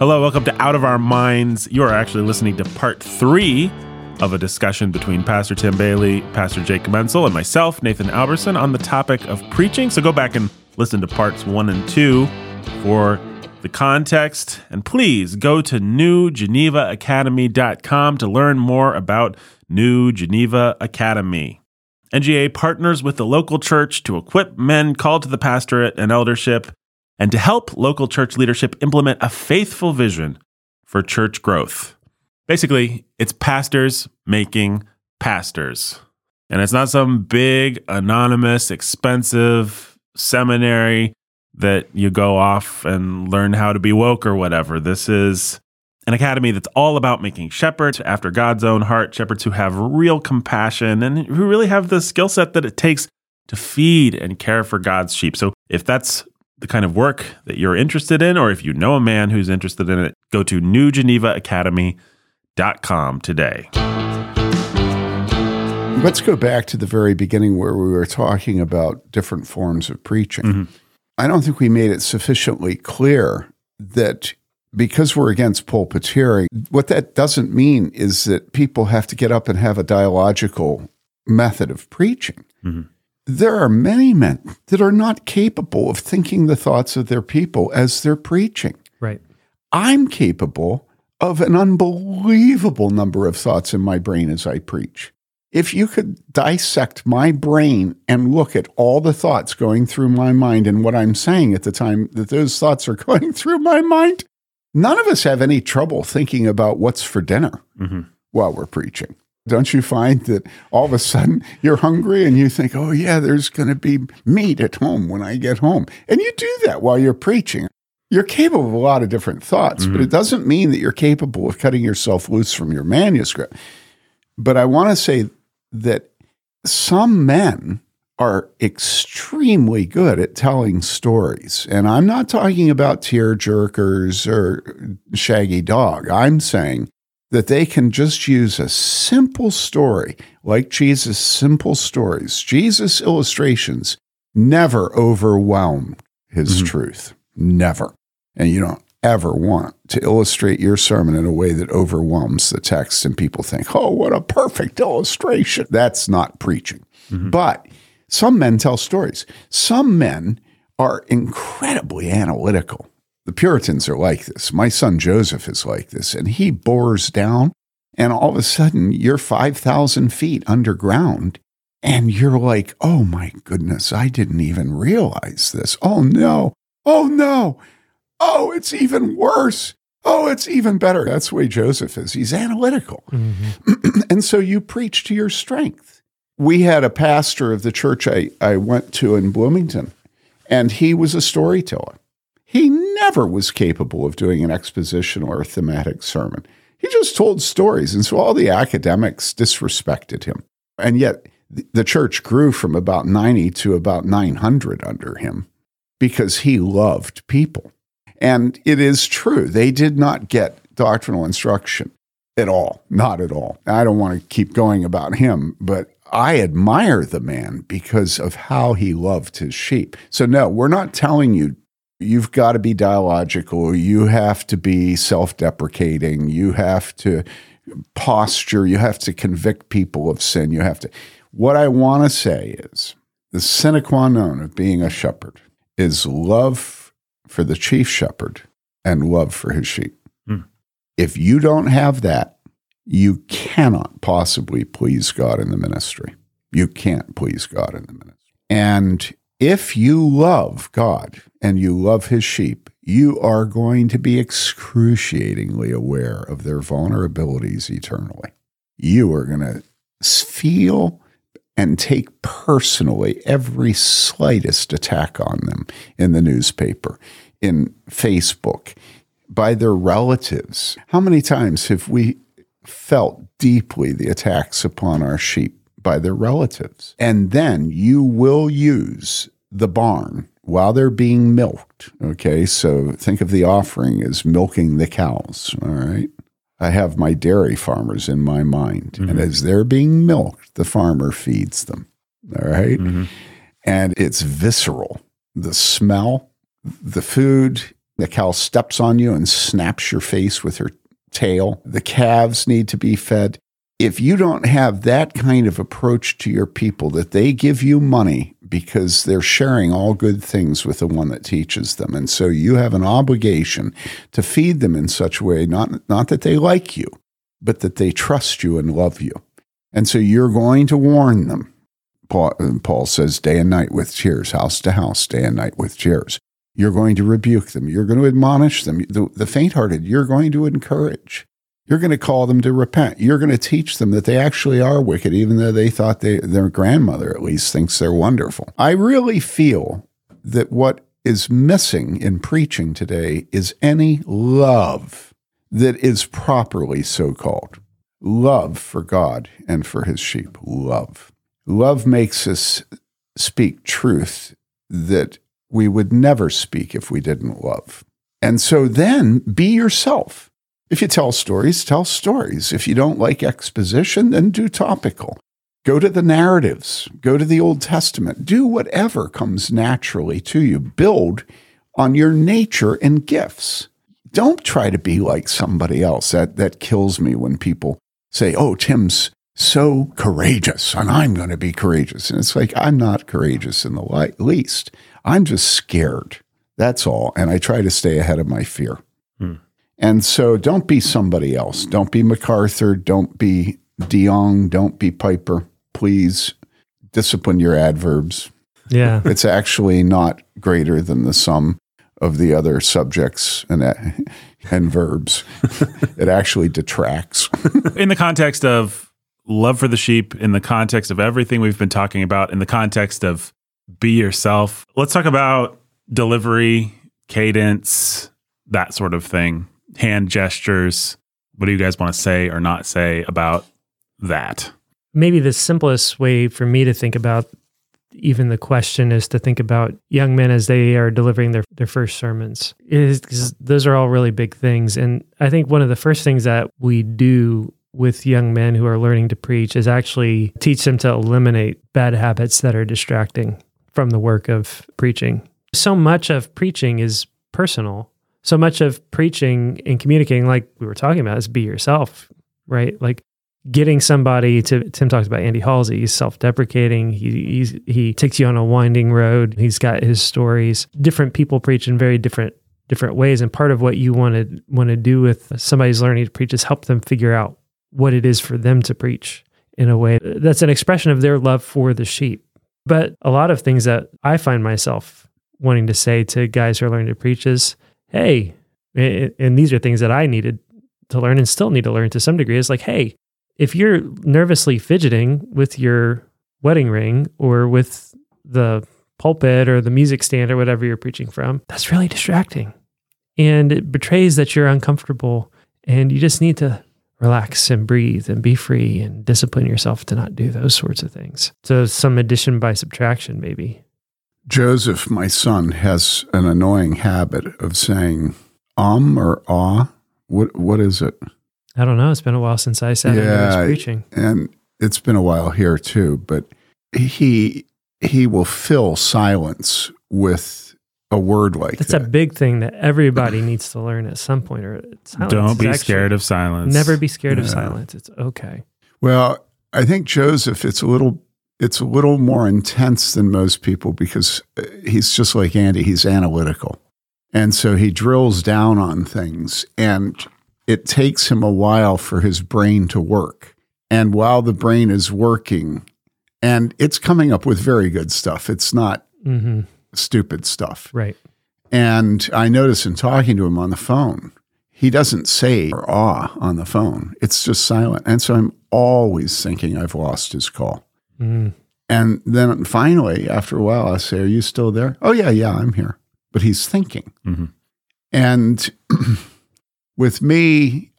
Hello, welcome to Out of Our Minds. You are actually listening to part three of a discussion between Pastor Tim Bayly, Pastor Jake Mentzel, and myself, Nathan Alberson, on the topic of preaching. So go back and listen to parts one and two for the context. And please go to newgenevaacademy.com to learn more about New Geneva Academy. NGA partners with the local church to equip men called to the pastorate and eldership and to help local church leadership implement a faithful vision for church growth. Basically, it's pastors making pastors. And it's not some big, anonymous, expensive seminary that you go off and learn how to be woke or whatever. This is an academy that's all about making shepherds after God's own heart, shepherds who have real compassion and who really have the skill set that it takes to feed and care for God's sheep. So if that's the kind of work that you're interested in, or if you know a man who's interested in it, go to newgenevaacademy.com today. Let's go back to the very beginning where we were talking about different forms of preaching. Mm-hmm. I don't think we made it sufficiently clear that because we're against pulpiteering, what that doesn't mean is that people have to get up and have a dialogical method of preaching. Mm-hmm. There are many men that are not capable of thinking the thoughts of their people as they're preaching. Right. I'm capable of an unbelievable number of thoughts in my brain as I preach. If you could dissect my brain and look at all the thoughts going through my mind and what I'm saying at the time that those thoughts are going through my mind, none of us have any trouble thinking about what's for dinner mm-hmm. while we're preaching. Don't you find that all of a sudden you're hungry and you think, oh, yeah, there's going to be meat at home when I get home? And you do that while you're preaching. You're capable of a lot of different thoughts, mm-hmm. but it doesn't mean that you're capable of cutting yourself loose from your manuscript. But I want to say that some men are extremely good at telling stories. And I'm not talking about tear jerkers or shaggy dog. I'm saying that they can just use a simple story like Jesus' simple stories. Jesus' illustrations never overwhelm his mm-hmm. truth. Never. And you don't ever want to illustrate your sermon in a way that overwhelms the text and people think, oh, what a perfect illustration. That's not preaching. Mm-hmm. But some men tell stories. Some men are incredibly analytical. The Puritans are like this. My son Joseph is like this, and he bores down, and all of a sudden you're 5,000 feet underground, and you're like, oh my goodness, I didn't even realize this. Oh no, oh no, oh, it's even worse. Oh, it's even better. That's the way Joseph is. He's analytical. Mm-hmm. and so you preach to your strength. We had a pastor of the church I, I went to in Bloomington, and he was a storyteller. He never was capable of doing an exposition or a thematic sermon. He just told stories. And so all the academics disrespected him. And yet the church grew from about 90 to about 900 under him because he loved people. And it is true, they did not get doctrinal instruction at all, not at all. I don't want to keep going about him, but I admire the man because of how he loved his sheep. So, no, we're not telling you you've got to be dialogical. You have to be self deprecating. You have to posture. You have to convict people of sin. You have to. What I want to say is the sine qua non of being a shepherd is love for the chief shepherd and love for his sheep. Mm. If you don't have that, you cannot possibly please God in the ministry. You can't please God in the ministry. And if you love God and you love his sheep, you are going to be excruciatingly aware of their vulnerabilities eternally. You are going to feel and take personally every slightest attack on them in the newspaper, in Facebook, by their relatives. How many times have we felt deeply the attacks upon our sheep? by their relatives. And then you will use the barn while they're being milked. Okay, so think of the offering as milking the cows. All right. I have my dairy farmers in my mind. Mm-hmm. And as they're being milked, the farmer feeds them. All right? mm-hmm. And it's visceral. The smell, the food, The cow steps on you and snaps your face with her tail. The calves need to be fed. If you don't have that kind of approach to your people, that they give you money because they're sharing all good things with the one that teaches them. And so you have an obligation to feed them in such a way, not, not that they like you, but that they trust you and love you. And so you're going to warn them. Paul, uh, Paul says, day and night with tears, house to house, day and night with tears. You're going to rebuke them. You're going to admonish them. The, the faint hearted, you're going to encourage. You're going to call them to repent. You're going to teach them that they actually are wicked, even though they thought they, their grandmother at least thinks they're wonderful. I really feel that what is missing in preaching today is any love that is properly so called love for God and for his sheep. Love. Love makes us speak truth that we would never speak if we didn't love. And so then be yourself. If you tell stories, tell stories. If you don't like exposition, then do topical. Go to the narratives, go to the Old Testament, do whatever comes naturally to you. Build on your nature and gifts. Don't try to be like somebody else. That, that kills me when people say, Oh, Tim's so courageous and I'm going to be courageous. And it's like, I'm not courageous in the least. I'm just scared. That's all. And I try to stay ahead of my fear. Hmm. And so don't be somebody else. Don't be MacArthur. Don't be DeYoung. Don't be Piper. Please discipline your adverbs. Yeah. it's actually not greater than the sum of the other subjects and, uh, and verbs. it actually detracts. in the context of love for the sheep, in the context of everything we've been talking about, in the context of be yourself, let's talk about delivery, cadence, that sort of thing, hand gestures. What do you guys want to say or not say about that? Maybe the simplest way for me to think about even the question is to think about young men as they are delivering their, their first sermons. Is those are all really big things. And I think one of the first things that we do with young men who are learning to preach is actually teach them to eliminate bad habits that are distracting from the work of preaching. So much of preaching is personal. So much of preaching and communicating, like we were talking about, is be yourself, right? Like getting somebody to Tim talks about Andy Halsey. He's self-deprecating. He he takes you on a winding road. He's got his stories. Different people preach in very different different ways. And part of what you want to want to do with somebody's learning to preach is help them figure out what it is for them to preach in a way that's an expression of their love for the sheep. But a lot of things that I find myself wanting to say to guys who are learning to preach is, hey, and these are things that I needed to learn and still need to learn to some degree is like, hey, if you're nervously fidgeting with your wedding ring or with the pulpit or the music stand or whatever you're preaching from, that's really distracting. And it betrays that you're uncomfortable and you just need to relax and breathe and be free and discipline yourself to not do those sorts of things. So, some addition by subtraction, maybe. Joseph, my son, has an annoying habit of saying um or ah. What what is it? I don't know. It's been a while since I sat yeah, and preaching. And it's been a while here too, but he he will fill silence with a word like that. That's that. a big thing that everybody needs to learn at some point. Or don't be scared of silence. Never be scared yeah. of silence. It's okay. Well, I think Joseph, it's a little it's a little more intense than most people because uh, he's just like Andy. He's analytical, and so he drills down on things and it takes him a while for his brain to work. And while the brain is working, and it's coming up with very good stuff, it's not mm-hmm. stupid stuff. Right. And I notice in talking to him on the phone, he doesn't say or ah on the phone. It's just silent. And so I'm always thinking I've lost his call. Mm. And then finally, after a while, I say, Are you still there? Oh, yeah, yeah, I'm here. But he's thinking. Mm-hmm. And With me,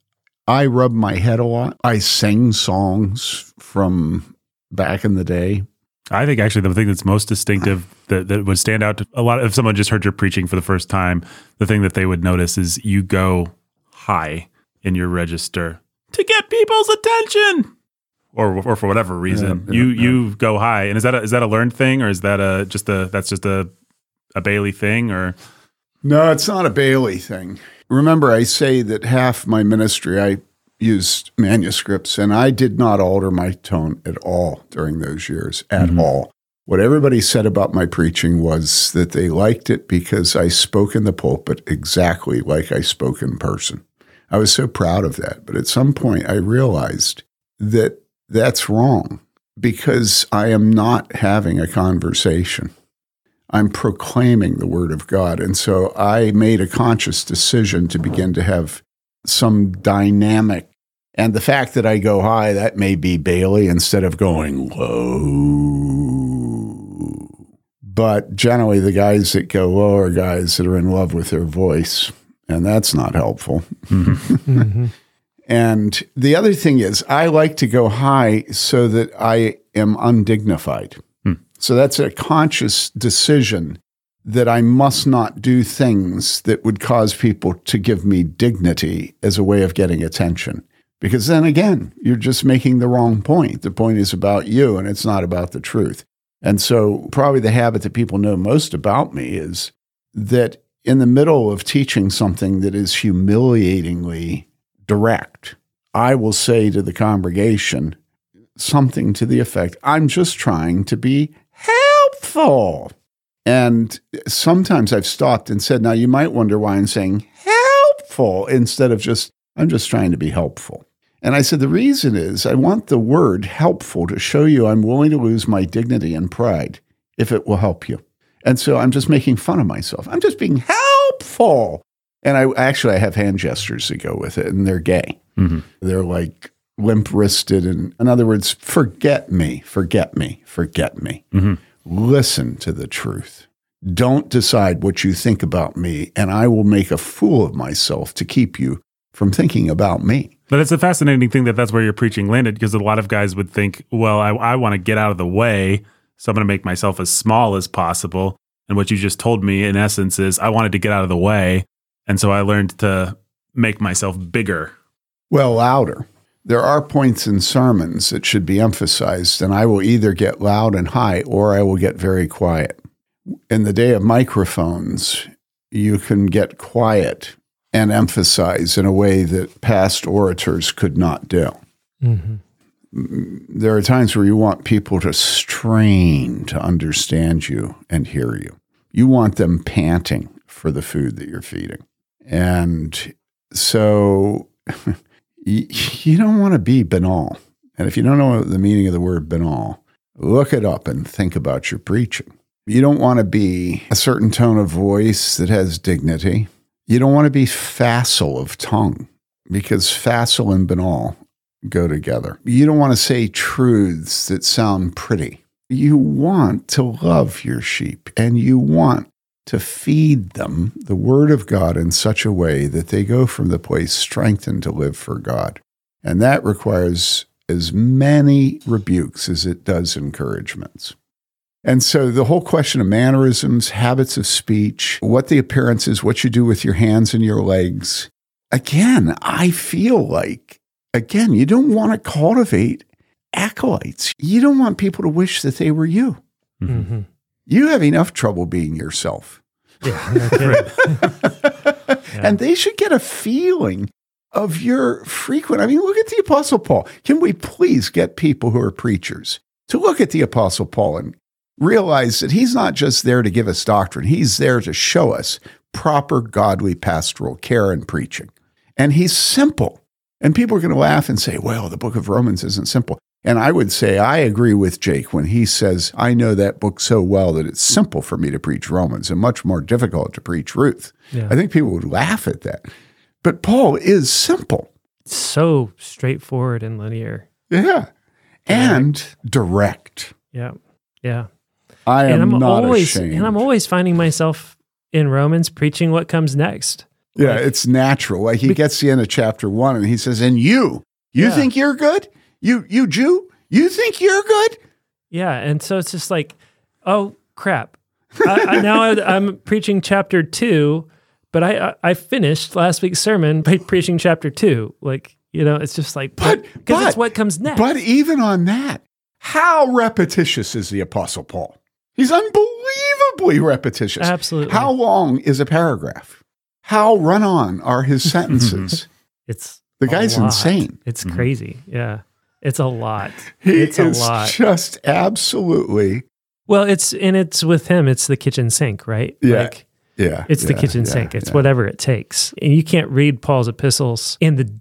I rub my head a lot. I sing songs from back in the day. I think actually the thing that's most distinctive that, that would stand out to a lot if someone just heard your preaching for the first time, the thing that they would notice is you go high in your register to get people's attention. Or, or for whatever reason, yeah, you yeah. you go high, and is that a, is that a learned thing, or is that a just a that's just a a Bayly thing, or No, it's not a Bayly thing. Remember, I say that half my ministry, I used manuscripts, and I did not alter my tone at all during those years, at mm-hmm. all. What everybody said about my preaching was that they liked it because I spoke in the pulpit exactly like I spoke in person. I was so proud of that. But at some point, I realized that that's wrong because I am not having a conversation. I'm proclaiming the word of God. And so I made a conscious decision to begin to have some dynamic. And the fact that I go high, that may be Bayly instead of going low. But generally, the guys that go low are guys that are in love with their voice. And that's not helpful. Mm-hmm. And the other thing is, I like to go high so that I am undignified. Hmm. So that's a conscious decision that I must not do things that would cause people to give me dignity as a way of getting attention. Because then again, you're just making the wrong point. The point is about you and it's not about the truth. And so, probably the habit that people know most about me is that in the middle of teaching something that is humiliatingly direct, I will say to the congregation something to the effect I'm just trying to be helpful. And sometimes I've stopped and said, Now you might wonder why I'm saying helpful instead of just, I'm just trying to be helpful. And I said, The reason is I want the word helpful to show you I'm willing to lose my dignity and pride if it will help you. And so I'm just making fun of myself. I'm just being helpful. And I actually I have hand gestures that go with it, and they're gay. Mm-hmm. They're like limp wristed. And in other words, forget me, forget me, forget me. Mm-hmm. Listen to the truth. Don't decide what you think about me, and I will make a fool of myself to keep you from thinking about me. But it's a fascinating thing that that's where your preaching landed because a lot of guys would think, well, I, I want to get out of the way, so I'm going to make myself as small as possible. And what you just told me, in essence, is I wanted to get out of the way. And so I learned to make myself bigger. Well, louder. There are points in sermons that should be emphasized, and I will either get loud and high or I will get very quiet. In the day of microphones, you can get quiet and emphasize in a way that past orators could not do. Mm-hmm. There are times where you want people to strain to understand you and hear you. You want them panting for the food that you're feeding. And so you, don't want to be banal. And if you don't know the meaning of the word banal, look it up and think about your preaching. You don't want to be a certain tone of voice that has dignity. You don't want to be facile of tongue because facile and banal go together. You don't want to say truths that sound pretty. You want to love your sheep and you want to feed them the word of God in such a way that they go from the place strengthened to live for God. And that requires as many rebukes as it does encouragements. And so the whole question of mannerisms, habits of speech, what the appearance is, what you do with your hands and your legs. Again, I feel like, again, you don't want to cultivate acolytes. You don't want people to wish that they were you. Mm-hmm. You have enough trouble being yourself. Yeah. kidding. And they should get a feeling of your frequent. I mean, look at the Apostle Paul. Can we please get people who are preachers to look at the Apostle Paul and realize that he's not just there to give us doctrine, he's there to show us proper godly pastoral care and preaching. And he's simple. And people are going to laugh and say, well, the book of Romans isn't simple. And I would say, I agree with Jake when he says, I know that book so well that it's simple for me to preach Romans and much more difficult to preach Ruth. Yeah. I think people would laugh at that. But Paul is simple. so straightforward and linear. Yeah. And direct. Yeah. Yeah. I am and I'm not always ashamed. and I'm always finding myself in Romans preaching what comes next. yeah, it's natural. Like he Be- gets to the end of chapter one and he says, And you, you Yeah. think you're good? You you Jew? You think you're good? Yeah, and so it's just like, oh crap! I, I, now I, I'm preaching chapter two, but I, I I finished last week's sermon by preaching chapter two. Like you know, it's just like But- because it's what comes next. But even on that, how repetitious is the Apostle Paul? He's unbelievably repetitious. Absolutely. How long is a paragraph? How run on are his sentences? It's the guy's insane. It's mm-hmm. crazy. Yeah. It's a lot. He it's a lot. just absolutely Well, it's and it's with him, it's the kitchen sink, right? Yeah. Like yeah. it's the kitchen yeah, sink. It's yeah. whatever it takes. And you can't read Paul's epistles in the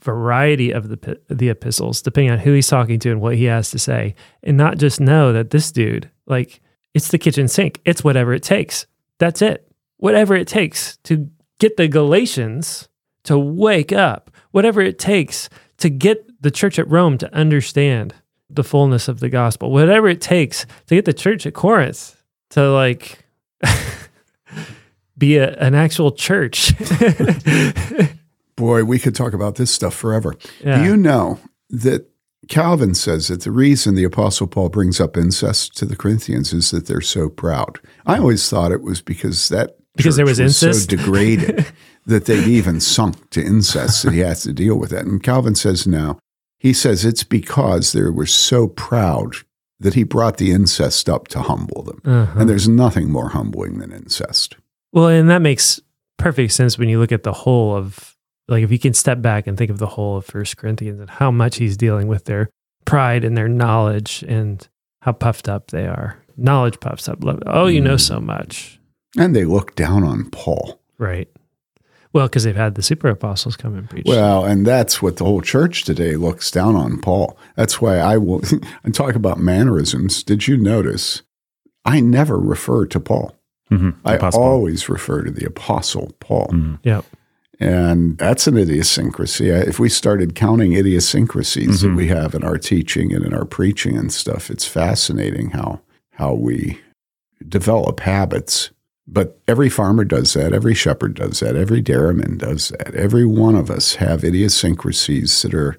variety of the the epistles, depending on who he's talking to and what he has to say, and not just know that this dude, like, it's the kitchen sink. It's whatever it takes. That's it. Whatever it takes to get the Galatians to wake up. Whatever it takes to get the church at Rome to understand the fullness of the gospel. Whatever it takes to get the church at Corinth to like be a, an actual church. Boy, we could talk about this stuff forever. Yeah. Do you know that Calvin says that the reason the Apostle Paul brings up incest to the Corinthians is that they're so proud? I always thought it was because that Because there church was incest? so degraded that they'd even sunk to incest that he has to deal with that. And Calvin says no. He says it's because they were so proud that he brought the incest up to humble them. Uh-huh. And there's nothing more humbling than incest. Well, and that makes perfect sense when you look at the whole of like if you can step back and think of the whole of First Corinthians and how much he's dealing with their pride and their knowledge and how puffed up they are. Knowledge puffs up. Oh, you know so much, And they look down on Paul. right? Well, because they've had the super apostles come and preach. Well, and that's what the whole church today looks down on Paul. That's why I will and talk about mannerisms. Did you notice? I never refer to Paul. Mhm. I Apostle always refer to the apostle Paul. Mhm. yep. And that's an idiosyncrasy. If we started counting idiosyncrasies that we have in our teaching and in our preaching and stuff, it's fascinating how how we develop habits. But every farmer does that, every shepherd does that, every dairyman does that. Every one of us have idiosyncrasies that are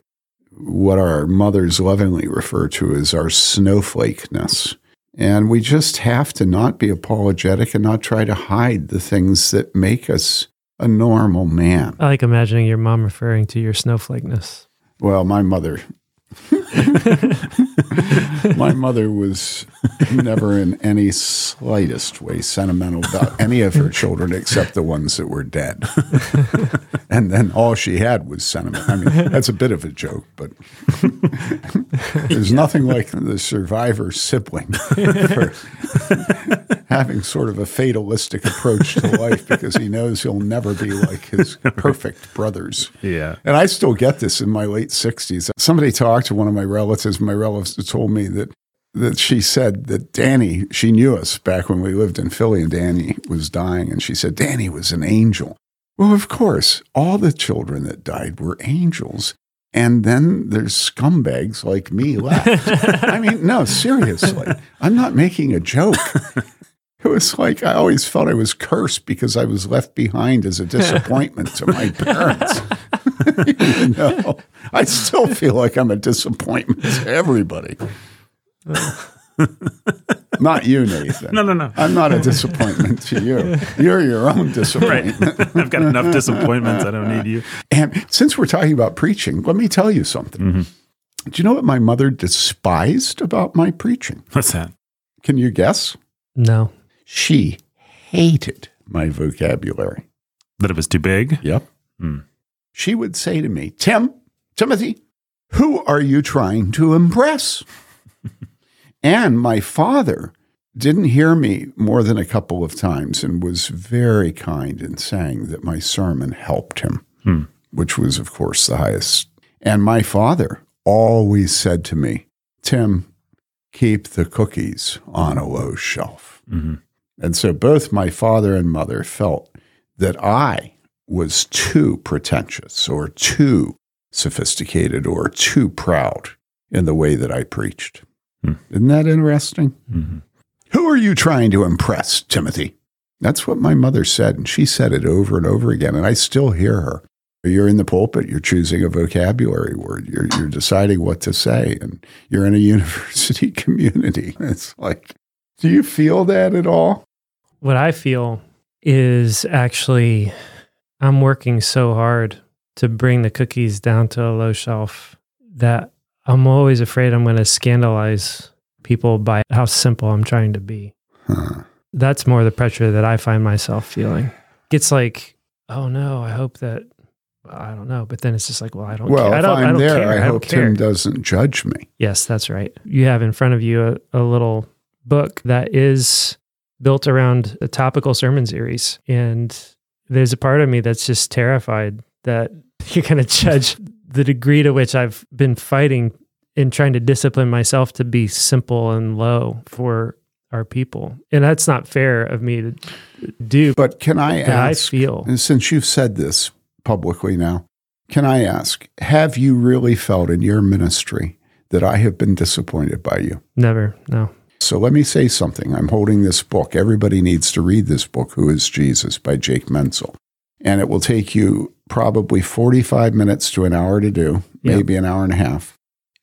what our mothers lovingly refer to as our snowflakeness. And we just have to not be apologetic and not try to hide the things that make us a normal man. I like imagining your mom referring to your snowflakeness. Well, my mother. my mother was never in any slightest way sentimental about any of her children except the ones that were dead. and then all she had was sentiment. I mean, that's a bit of a joke, but there's nothing like the survivor sibling for having sort of a fatalistic approach to life because he knows he'll never be like his perfect brothers. Yeah. And I still get this in my late 60s. Somebody talked to one of my relatives. My relatives told me that that she said that Danny, she knew us back when we lived in Philly and Danny was dying. And she said, Danny was an angel. Well, of course, all the children that died were angels. And then there's scumbags like me left. I mean, no, seriously. I'm not making a joke. It was like I always felt I was cursed because I was left behind as a disappointment to my parents. you know, I still feel like I'm a disappointment to everybody. not you, Nathan. No, no, no. I'm not a disappointment to you. You're your own Right. disappointment. I've got enough disappointments. I don't need you. And since we're talking about preaching, let me tell you something. Mm-hmm. Do you know what my mother despised about my preaching? What's that? Can you guess? No. She hated my vocabulary. That it was too big? Yep. Hmm. She would say to me, Tim, Timothy, who are you trying to impress? and my father didn't hear me more than a couple of times and was very kind in saying that my sermon helped him, Hmm. which was, of course, the highest. And my father always said to me, Tim, keep the cookies on a low shelf. Mhm. And so both my father and mother felt that I was too pretentious or too sophisticated or too proud in the way that I preached. Hmm. Isn't that interesting? Mhm. Who are you trying to impress, Timothy? That's what my mother said, and she said it over and over again, and I still hear her. You're in the pulpit, you're choosing a vocabulary word, you're, you're deciding what to say, and you're in a university community. It's like, do you feel that at all? What I feel is actually I'm working so hard to bring the cookies down to a low shelf that I'm always afraid I'm going to scandalize people by how simple I'm trying to be. Huh. That's more the pressure that I find myself feeling. It's like, oh no, I hope that I don't know, but then it's just like, well, I don't. Well, care. I if don't, I'm I don't there, care. I don't hope care. Tim doesn't judge me. Yes, that's right. You have in front of you a, a little book that is built around a topical sermon series. And there's a part of me that's just terrified that you're going to judge the degree to which I've been fighting in trying to discipline myself to be simple and low for our people. And that's not fair of me to do. But can I But I ask, feel and since you've said this publicly now, can I ask, have you really felt in your ministry that I have been disappointed by you? never, no. So let me say something. I'm holding this book. Everybody needs to read this book, Who is Jesus by Jake Mentzel. And it will take you probably 45 minutes to an hour to do, Yeah. maybe an hour and a half.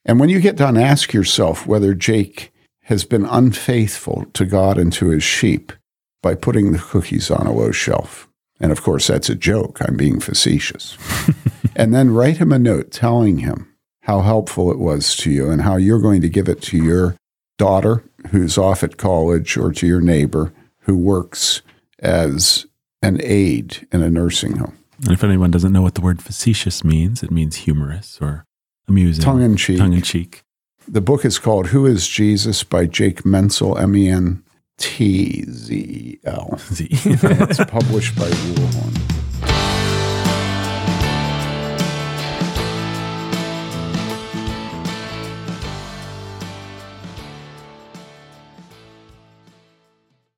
And when you get done, ask yourself whether Jake has been unfaithful to God and to his sheep by putting the cookies on a low shelf. And of course, that's a joke. I'm being facetious. and then write him a note telling him how helpful it was to you and how you're going to give it to your daughter who's off at college or to your neighbor who works as an aide in a nursing home. And if anyone doesn't know what the word facetious means, it means humorous or amusing, Tongue in cheek. Tongue in cheek. The book is called Who is Jesus by Jake Mentzel, M E N T Z L. Z. It's published by Warhorn.